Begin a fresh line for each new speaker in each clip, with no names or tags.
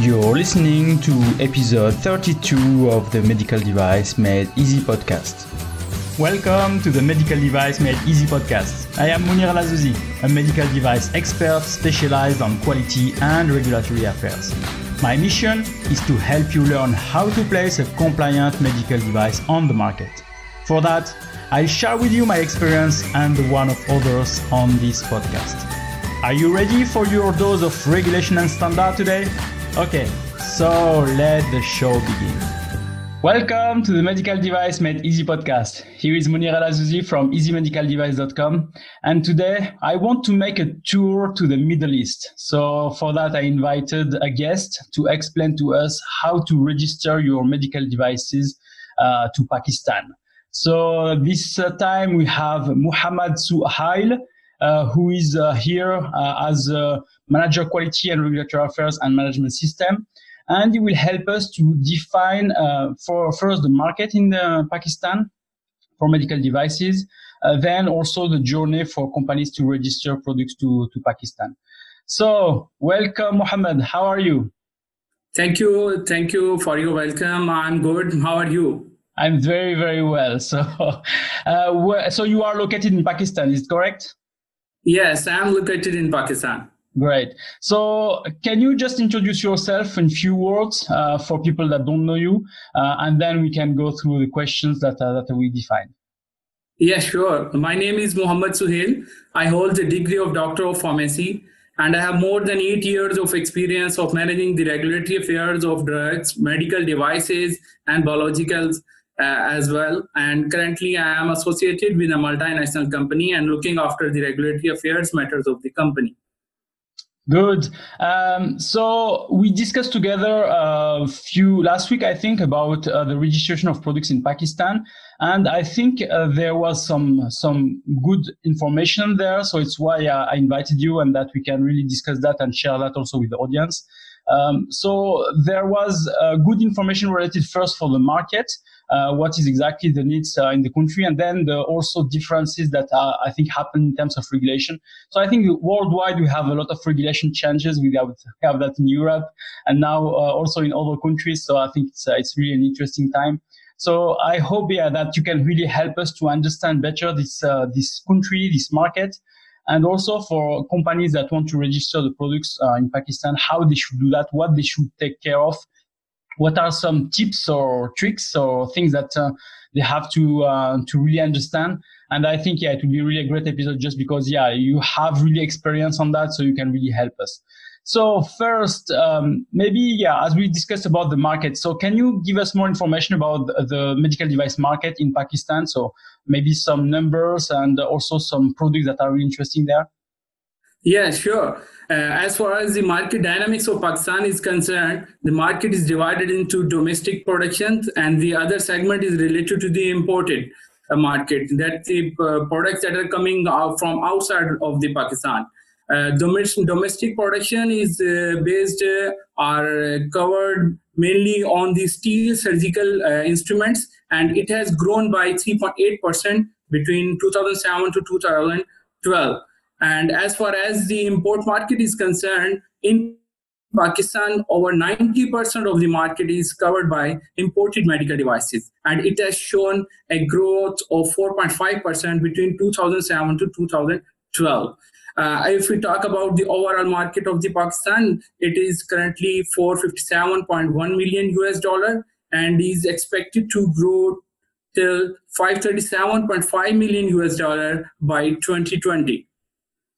You're listening to episode 32 of the Medical Device Made Easy podcast. Welcome to the Medical Device Made Easy podcast. I am Monir El Azzouzi, a medical device expert specialized on quality and regulatory affairs. My mission is to help you learn how to place a compliant medical device on the market. For that, I'll share with you my experience and the one of others on this podcast. Are you ready for your dose of regulation and standard today? Okay, so let the show begin. Welcome to the Medical Device Made Easy podcast. Here is Munir Al from easymedicaldevice.com. And today I want to make a tour to the Middle East. So for that, I invited a guest to explain to us how to register your medical devices uh, to Pakistan. So this uh, time we have Muhammad Suhail, uh, who is uh, here uh, as a manager quality and regulatory affairs and management system. And he will help us to define for first the market in Pakistan for medical devices, then also the journey for companies to register products to, to Pakistan. So welcome, Mohammed. How are you?
Thank you. Thank you for your welcome. I'm good. How are you?
I'm very, very well. So, uh, so you are located in Pakistan, is correct?
Yes, I'm located in Pakistan.
Great. So, can you just introduce yourself in few words uh, for people that don't know you, uh, and then we can go through the questions that uh, that we define.
Yeah, sure. My name is Muhammad Suhail. I hold the degree of Doctor of Pharmacy, and I have more than eight years of experience of managing the regulatory affairs of drugs, medical devices, and biologicals as well. And currently, I am associated with a multinational company and looking after the regulatory affairs matters of the company.
Good. Um, so we discussed together a few last week, I think, about uh, the registration of products in Pakistan, and I think uh, there was some some good information there. So it's why uh, I invited you, and that we can really discuss that and share that also with the audience. Um, so there was uh, good information related first for the market, uh, what is exactly the needs uh, in the country, and then the also differences that uh, I think happen in terms of regulation. So I think worldwide we have a lot of regulation changes. We have, have that in Europe and now uh, also in other countries. So I think it's uh, it's really an interesting time. So I hope yeah that you can really help us to understand better this this country, this market, and also for companies that want to register the products uh, in Pakistan, how they should do that, what they should take care of, what are some tips or tricks or things that uh, they have to uh, to really understand. And I think yeah, it would be really a great episode just because yeah, you have really experience on that, so you can really help us. So first, um, maybe yeah, as we discussed about the market. So can you give us more information about the, medical device market in Pakistan? So maybe some numbers and also some products that are really interesting there.
Yeah, sure. Uh, as far as the market dynamics of Pakistan is concerned, the market is divided into domestic productions, and the other segment is related to the imported uh, market. That the uh, products that are coming out from outside of the Pakistan. Uh, domestic, domestic production is uh, based uh, are covered mainly on the steel surgical uh, instruments and it has grown by 3.8% between 2007 to 2012 and as far as the import market is concerned in Pakistan, over 90% of the market is covered by imported medical devices, and it has shown a growth of 4.5% between 2007 to 2012. Uh, if we talk about the overall market of the Pakistan, it is currently 457.1 million US dollar and is expected to grow till 537.5 million US dollar by 2020.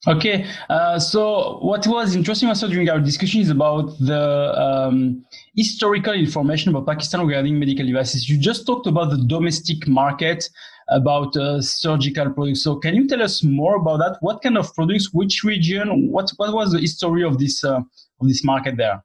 Okay, uh, so what was interesting also during our discussion is about the um, historical information about Pakistan regarding medical devices. You just talked about the domestic market, about uh, surgical products. So can you tell us more about that? What kind of products, which region, what what was the history of this uh, of this market there?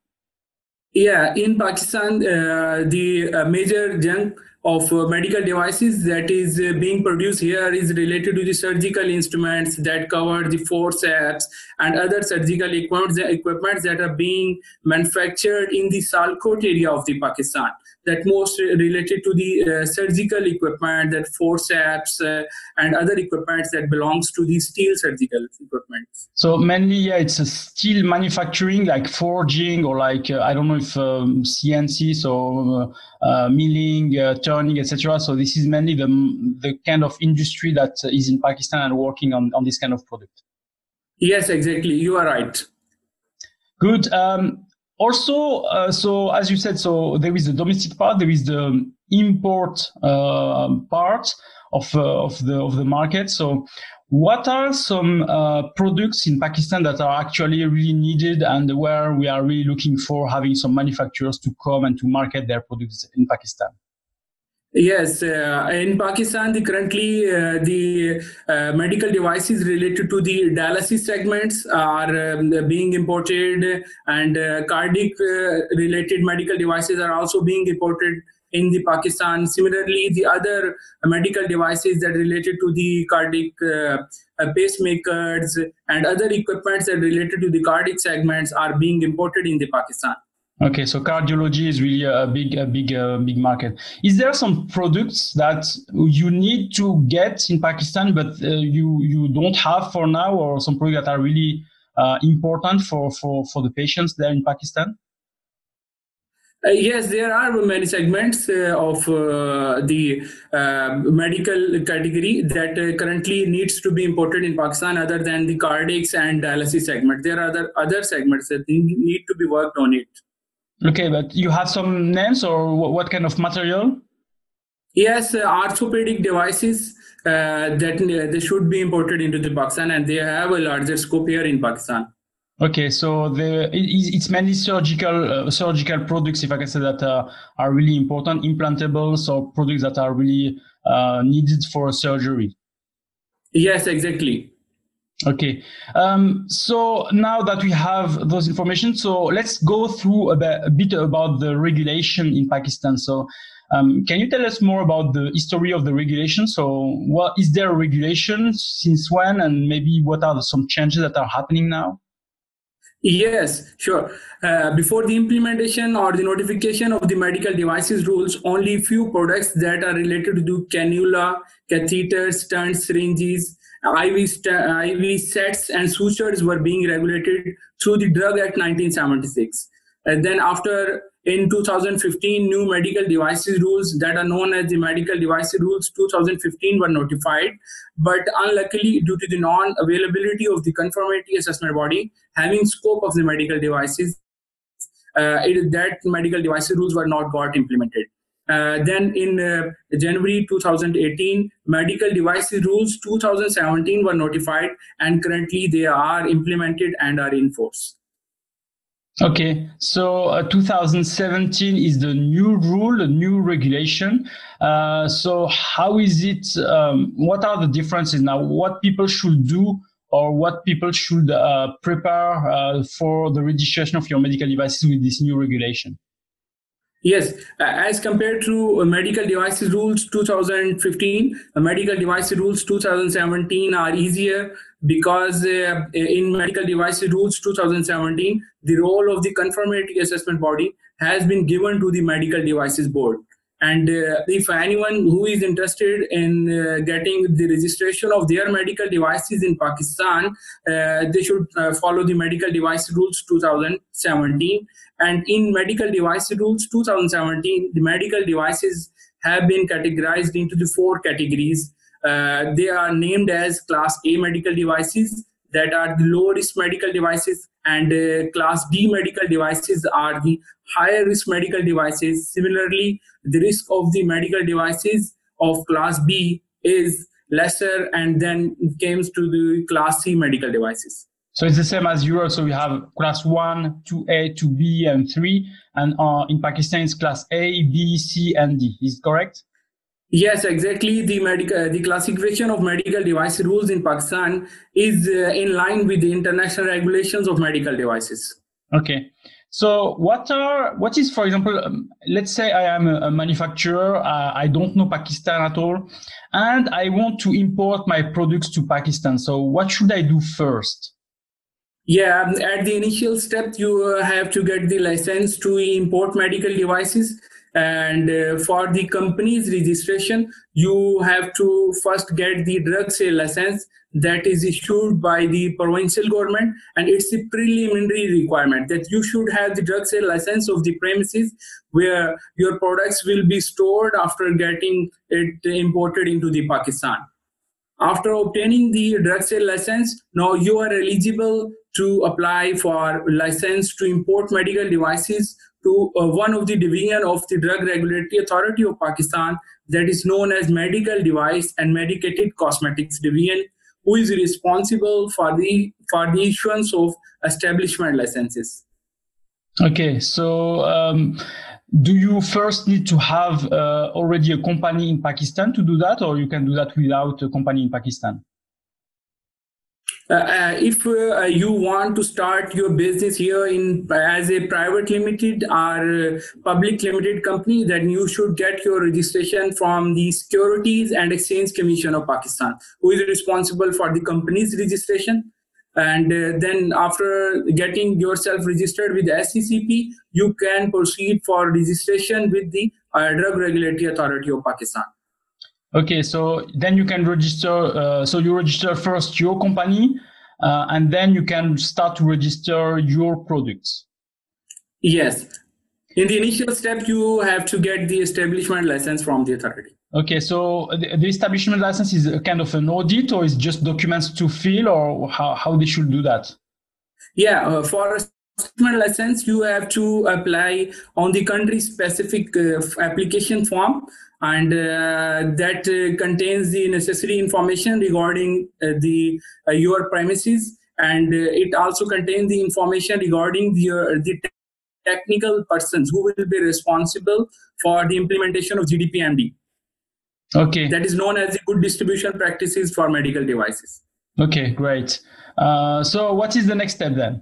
Yeah, in Pakistan, uh, the uh, major junk of uh, medical devices that is uh, being produced here is related to the surgical instruments that cover the forceps and other surgical equipments, equipments that are being manufactured in the Sialkot area of the Pakistan. That most related to the uh, surgical equipment, that forceps uh, and other equipments that belongs to the steel surgical equipment.
So mainly, yeah, it's a steel manufacturing, like forging or like uh, I don't know if um, CNC, so uh, uh, milling, uh, turning, etc. So this is mainly the the kind of industry that is in Pakistan and working on on this kind of product.
Yes, exactly. You are right.
Good. Um, also, uh, so as you said, so there is the domestic part, there is the import uh, part of uh, of the of the market. So, what are some uh, products in Pakistan that are actually really needed and where we are really looking for having some manufacturers to come and to market their products in Pakistan?
Yes, uh, in Pakistan, the currently uh, the uh, medical devices related to the dialysis segments are um, being imported, and uh, cardiac uh, related medical devices are also being imported in the Pakistan. Similarly, the other medical devices that related to the cardiac uh, pacemakers and other equipments that related to the cardiac segments are being imported in the Pakistan.
Okay, so cardiology is really a big, a big, uh, big market. Is there some products that you need to get in Pakistan, but uh, you you don't have for now, or some products that are really uh, important for, for for the patients there in Pakistan?
Uh, yes, there are many segments uh, of uh, the medical category that currently needs to be imported in Pakistan, other than the cardiacs and dialysis segment. There are other other segments that need to be worked on it.
Okay, but you have some names or what kind of material?
Yes, uh, orthopedic devices uh, that uh, they should be imported into the Pakistan, and they have a larger scope here in Pakistan.
Okay, so the it's mainly surgical uh, surgical products, if I can say that, uh, are really important, implantables or products that are really uh, needed for surgery.
Yes, exactly.
Okay. Um, so now that we have those information, so let's go through a, bit, a bit about the regulation in Pakistan. So um, can you tell us more about the history of the regulation? So what is there a regulation since when and maybe what are some changes that are happening now?
Yes, sure. Uh, before the implementation or the notification of the medical devices rules, only few products that are related to cannula, catheters, stents, syringes, IV, st- IV sets and sutures were being regulated through the Drug Act 1976. And then after in 2015, new medical devices rules that are known as the medical devices rules 2015 were notified. But unluckily, due to the non-availability of the conformity assessment body having scope of the medical devices, uh, it, that medical devices rules were not got implemented. Uh, then in uh, January 2018, medical devices rules 2017 were notified and currently they are implemented and are in force.
Okay, so uh, 2017 is the new rule, the new regulation. Uh, so how is it? Um, what are the differences now? What people should do or what people should uh, prepare uh, for the registration of your medical devices with this new regulation?
Yes, as compared to medical devices rules 2015, medical devices rules 2017 are easier because uh, in medical devices rules 2017, the role of the conformity assessment body has been given to the medical devices board. And uh, if anyone who is interested in uh, getting the registration of their medical devices in Pakistan, uh, they should uh, follow the medical device rules 2017. And in medical device rules 2017, the medical devices have been categorized into the four categories. Uh, they are named as Class A medical devices, that are the low risk medical devices and uh, class D medical devices are the higher risk medical devices. Similarly, the risk of the medical devices of class B is lesser and then comes to the class C medical devices.
So it's the same as Europe. So we have class 1, 2A, 2B, and 3. And uh, in Pakistan, it's class A, B, C, and D. Is correct?
Yes, exactly. The medical, uh, the classification of medical device rules in Pakistan is uh, in line with the international regulations of medical devices.
Okay. So what are what is, for example, um, let's say I am a, a manufacturer, uh, I don't know Pakistan at all, and I want to import my products to Pakistan. So what should I do first?
Yeah, at the initial step, you uh, have to get the license to import medical devices And uh, for the company's registration, you have to first get the drug sale license that is issued by the provincial government. And it's a preliminary requirement that you should have the drug sale license of the premises where your products will be stored after getting it imported into the Pakistan. After obtaining the drug sale license, now you are eligible to apply for license to import medical devices to uh, one of the division of the Drug Regulatory Authority of Pakistan that is known as Medical Device and Medicated Cosmetics Division, who is responsible for the for the issuance of establishment licenses.
Okay, so um, do you first need to have uh, already a company in Pakistan to do that, or you can do that without a company in Pakistan?
Uh, uh, if uh, you want to start your business here in as a private limited or public limited company then you should get your registration from the securities and exchange commission of pakistan who is responsible for the company's registration and uh, then after getting yourself registered with the SECP, you can proceed for registration with the uh, Drug Regulatory Authority of Pakistan.
Okay, so then you can register. Uh, so you register first your company, uh, and then you can start to register your products.
Yes. In the initial step, you have to get the establishment license from the authority.
Okay, so the, the establishment license is a kind of an audit, or is just documents to fill, or how, how they should do that?
Yeah, uh, for license, you have to apply on the country specific uh, application form and uh, that uh, contains the necessary information regarding uh, the uh, your premises and uh, it also contains the information regarding the, the technical persons who will be responsible for the implementation of GDPMD.
Okay.
That is known as the good distribution practices for medical devices.
Okay, great. so what is the next step then?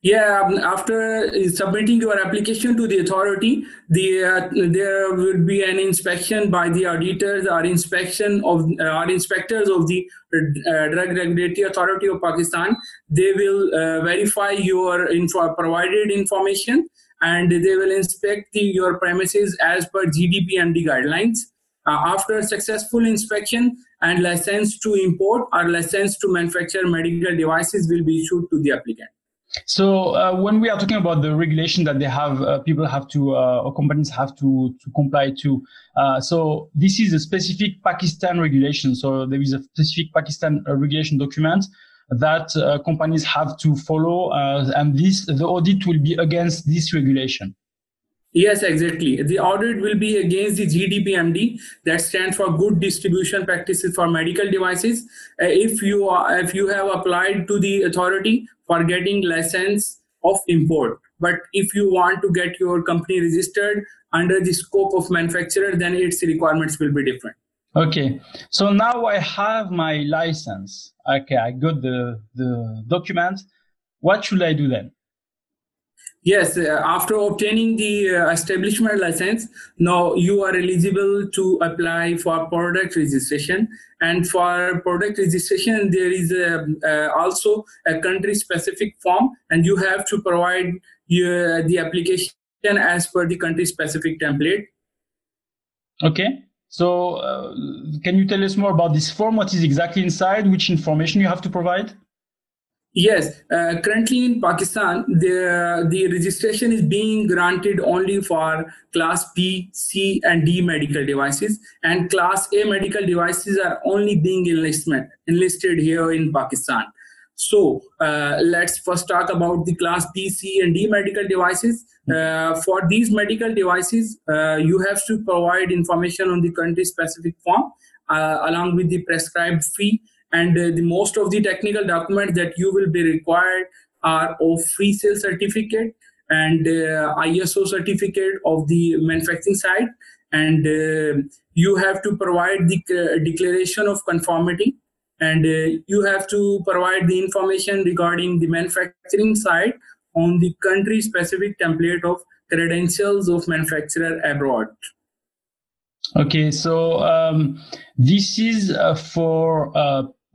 Yeah, um, after submitting your application to the authority, the uh, there will be an inspection by the auditors or inspection of uh, or inspectors of the uh, Drug Regulatory Authority of Pakistan. They will uh, verify your info provided information and they will inspect the, your premises as per GDPMD guidelines. Uh, after successful inspection and license to import or license to manufacture medical devices will be issued to the applicant.
So uh, when we are talking about the regulation that they have, uh, people have to, uh, or companies have to, to comply to. Uh, so this is a specific Pakistan regulation. So there is a specific Pakistan uh, regulation document that uh, companies have to follow, and this the audit will be against this regulation.
Yes, exactly. The audit will be against the GDPMD that stands for Good Distribution Practices for Medical Devices. Uh, if you are, if you have applied to the authority for getting license of import, but if you want to get your company registered under the scope of manufacturer, then its requirements will be different.
Okay, so now I have my license. Okay, I got the the document. What should I do then?
Yes, uh, after obtaining the uh, establishment license, now you are eligible to apply for product registration. And for product registration, there is a, uh, also a country specific form, and you have to provide your, the application as per the country specific template.
Okay. So, uh, can you tell us more about this form? What is exactly inside? Which information you have to provide?
Yes, uh, currently in Pakistan, the, the registration is being granted only for Class B, C, and D medical devices, and Class A medical devices are only being enlistment, enlisted here in Pakistan. So uh, let's first talk about the Class B, C, and D medical devices. Uh, for these medical devices, uh, you have to provide information on the country-specific form uh, along with the prescribed fee and uh, the most of the technical documents that you will be required are of free sale certificate and uh, ISO certificate of the manufacturing side and uh, you have to provide the uh, declaration of conformity. And uh, you have to provide the information regarding the manufacturing side on the country specific template of credentials of manufacturer abroad.
Okay so um, this is uh, for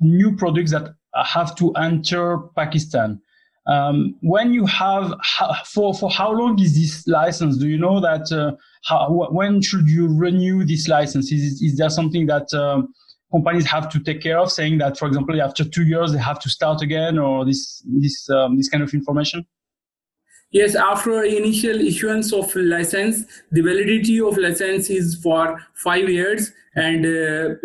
new products that have to enter Pakistan. Um, when you have for for how long is this license? Do you know that? Uh, how, when should you renew this license? Is is there something that um, companies have to take care of, saying that, for example, after two years they have to start again, or this this um, this kind of information?
Yes, after initial issuance of license, the validity of license is for five years, and uh,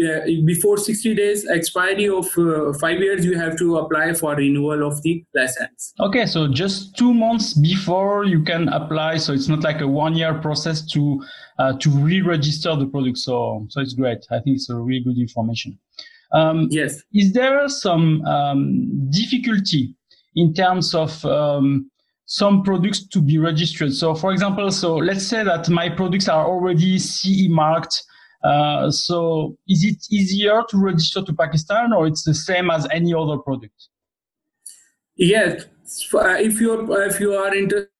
before 60 days expiry of uh, five years, you have to apply for renewal of the license.
Okay, so just two months before you can apply, so it's not like a one-year process to uh, to re-register the product. So so it's great. I think it's a really good information.
Um, yes.
Is there some um, difficulty in terms of um, some products to be registered. So, for example, so let's say that my products are already CE marked. Uh, so, is it easier to register to Pakistan, or it's the same as any other product?
Yes, uh, if you're if you are interested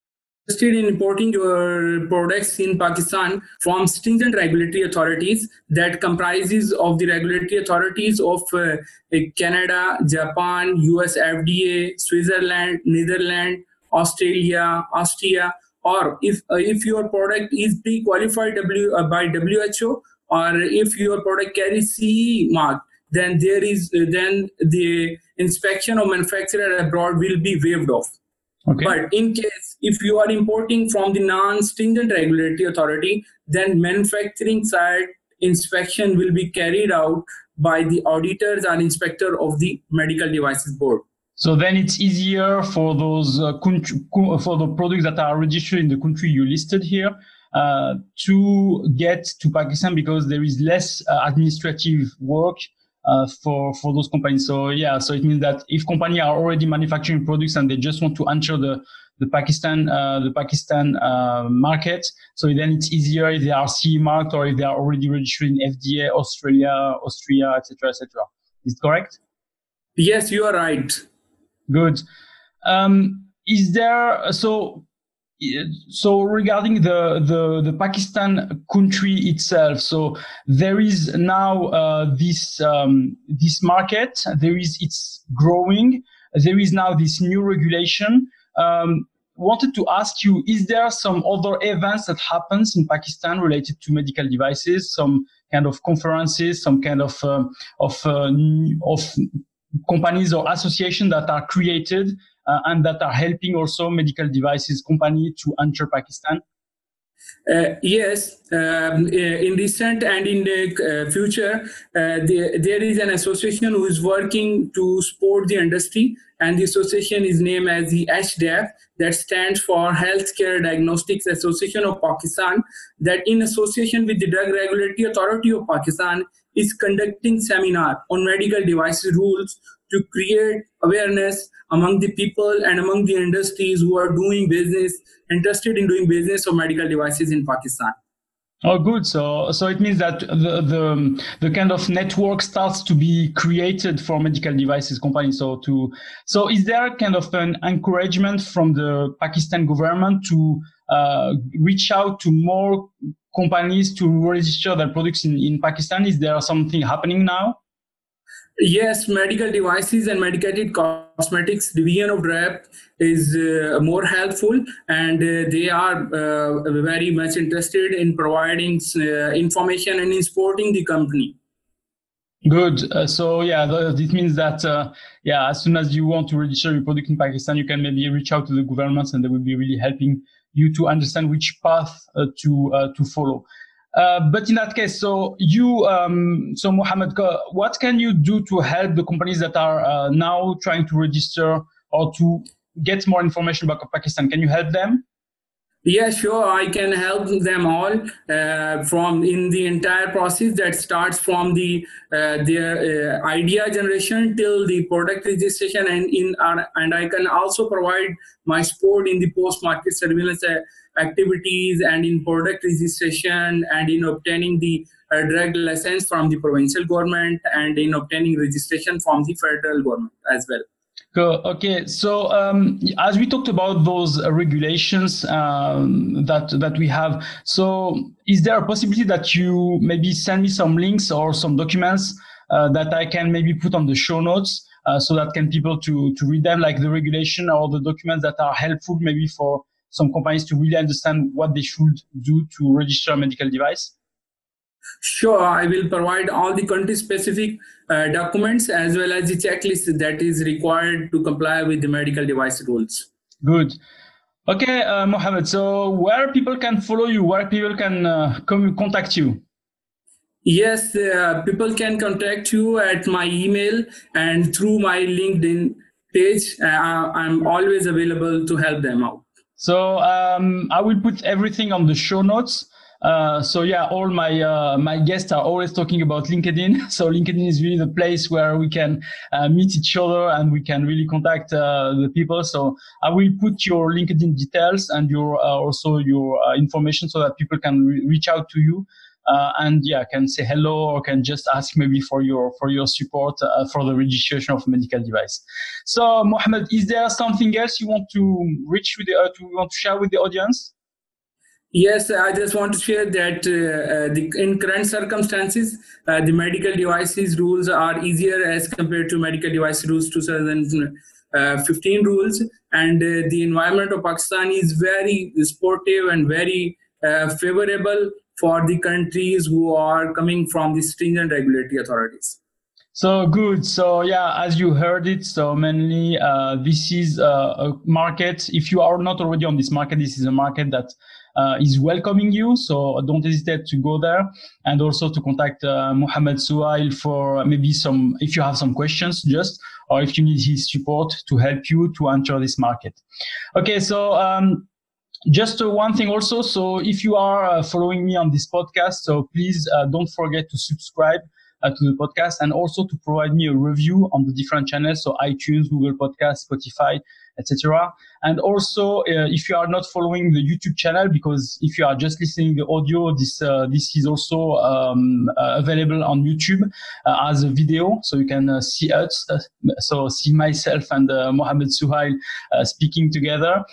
in importing your products in Pakistan from stringent regulatory authorities that comprises of the regulatory authorities of uh, Canada, Japan, US FDA, Switzerland, Netherlands, Australia, Austria, or if uh, if your product is pre-qualified w, uh, by WHO, or if your product carries CE mark, then there is then the inspection of manufacturer abroad will be waived off. Okay. But in case if you are importing from the non-stringent regulatory authority, then manufacturing side inspection will be carried out by the auditors and inspector of the medical devices board.
So then it's easier for those uh, country, for the products that are registered in the country you listed here uh, to get to Pakistan because there is less uh, administrative work uh, for for those companies. So yeah, so it means that if companies are already manufacturing products and they just want to enter the the Pakistan uh, the Pakistan uh, market, so then it's easier if they are CE marked or if they are already registered in FDA, Australia, Austria, etc., etc. Is it correct?
Yes, you are right.
Good. Um, is there so? So regarding the, the, the Pakistan country itself, so there is now uh, this um, this market. There is it's growing. There is now this new regulation. Um, wanted to ask you: Is there some other events that happens in Pakistan related to medical devices? Some kind of conferences, some kind of uh, of uh, of companies or associations that are created uh, and that are helping also medical devices company to enter Pakistan?
Uh, yes, um, uh, in recent and in the uh, future, uh, the, there is an association who is working to support the industry, and the association is named as the HDAP, that stands for Healthcare Diagnostics Association of Pakistan. That, in association with the Drug Regulatory Authority of Pakistan, is conducting seminar on medical devices rules to create awareness among the people and among the industries who are doing business, interested in doing business of medical devices in Pakistan.
Oh, good. So, so it means that the, the the kind of network starts to be created for medical devices companies. So, to so is there kind of an encouragement from the Pakistan government to uh, reach out to more companies to register their products in, in Pakistan? Is there something happening now?
Yes, medical devices and medicated cosmetics division of DRAP is uh, more helpful and uh, they are uh, very much interested in providing uh, information and in supporting the company.
Good. Uh, so yeah, this means that uh, yeah, as soon as you want to register your product in Pakistan, you can maybe reach out to the governments and they will be really helping you to understand which path to to follow. Uh, but in that case, so you, um, so Mohammed, what can you do to help the companies that are uh, now trying to register or to get more information about Pakistan? Can you help them?
Yeah, sure. I can help them all uh, from in the entire process that starts from the uh, their uh, idea generation till the product registration, and in and I can also provide my support in the post market surveillance uh, activities and in product registration and in obtaining the uh, drug license from the provincial government and in obtaining registration from the federal government as well.
Okay, so um, as we talked about those regulations um, that that we have, so is there a possibility that you maybe send me some links or some documents uh, that I can maybe put on the show notes uh, so that can people to to read them, like the regulation or the documents that are helpful maybe for some companies to really understand what they should do to register a medical device?
Sure, I will provide all the country specific uh, documents as well as the checklist that is required to comply with the medical device rules.
Good. Okay, uh, Mohammed. So, where people can follow you, where people can uh, come contact you?
Yes, uh, people can contact you at my email and through my LinkedIn page. Uh, I'm always available to help them out.
So um, I will put everything on the show notes. Uh, so yeah, all my uh, my guests are always talking about LinkedIn. So LinkedIn is really the place where we can uh, meet each other and we can really contact uh, the people. So I will put your LinkedIn details and your uh, also your uh, information so that people can re- reach out to you. And yeah, can say hello or can just ask maybe for your for your support for the registration of medical device. So Mohammed, is there something else you want to reach with the, to want to share with the audience?
Yes, I just want to share that uh, uh, the, in current circumstances, uh, the medical devices rules are easier as compared to medical device rules 2015 rules, and uh, the environment of Pakistan is very supportive and very uh, favorable for the countries who are coming from the stringent regulatory authorities.
So good. So yeah, as you heard it, so mainly uh, this is a market. If you are not already on this market, this is a market that uh, is welcoming you. So don't hesitate to go there and also to contact uh, Mohammed Suhail for maybe some, if you have some questions just, or if you need his support to help you to enter this market. Okay. So, um, just uh, one thing also. So if you are uh, following me on this podcast, so please uh, don't forget to subscribe uh, to the podcast and also to provide me a review on the different channels. So iTunes, Google Podcast, Spotify, etc. And also, uh, if you are not following the YouTube channel, because if you are just listening the audio, this uh, this is also um, uh, available on YouTube uh, as a video, so you can uh, see us, uh, so see myself and Mohammed Suhail speaking together.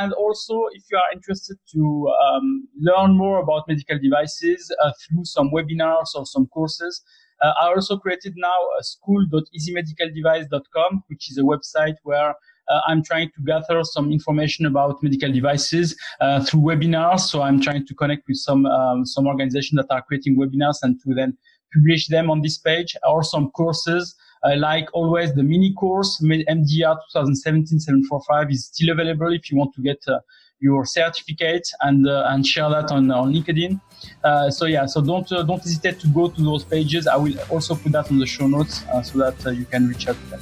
and also, if you are interested to um, learn more about medical devices through some webinars or some courses, uh, I also created now a school.easymedicaldevice.com, which is a website where uh, I'm trying to gather some information about medical devices uh, through webinars. So I'm trying to connect with some um, some organizations that are creating webinars and to then publish them on this page or some courses. Uh, like always, the mini course MDR 2017-745 is still available if you want to get uh, your certificate and uh, and share that on on LinkedIn. Uh, so yeah, so don't don't hesitate to go to those pages. I will also put that on the show notes so that you can reach out to them.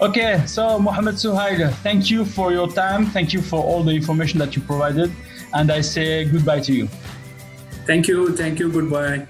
Okay, so Mohammed Suhail, thank you for your time. Thank you for all the information that you provided. And I say goodbye to you.
Thank you. Thank you. Goodbye.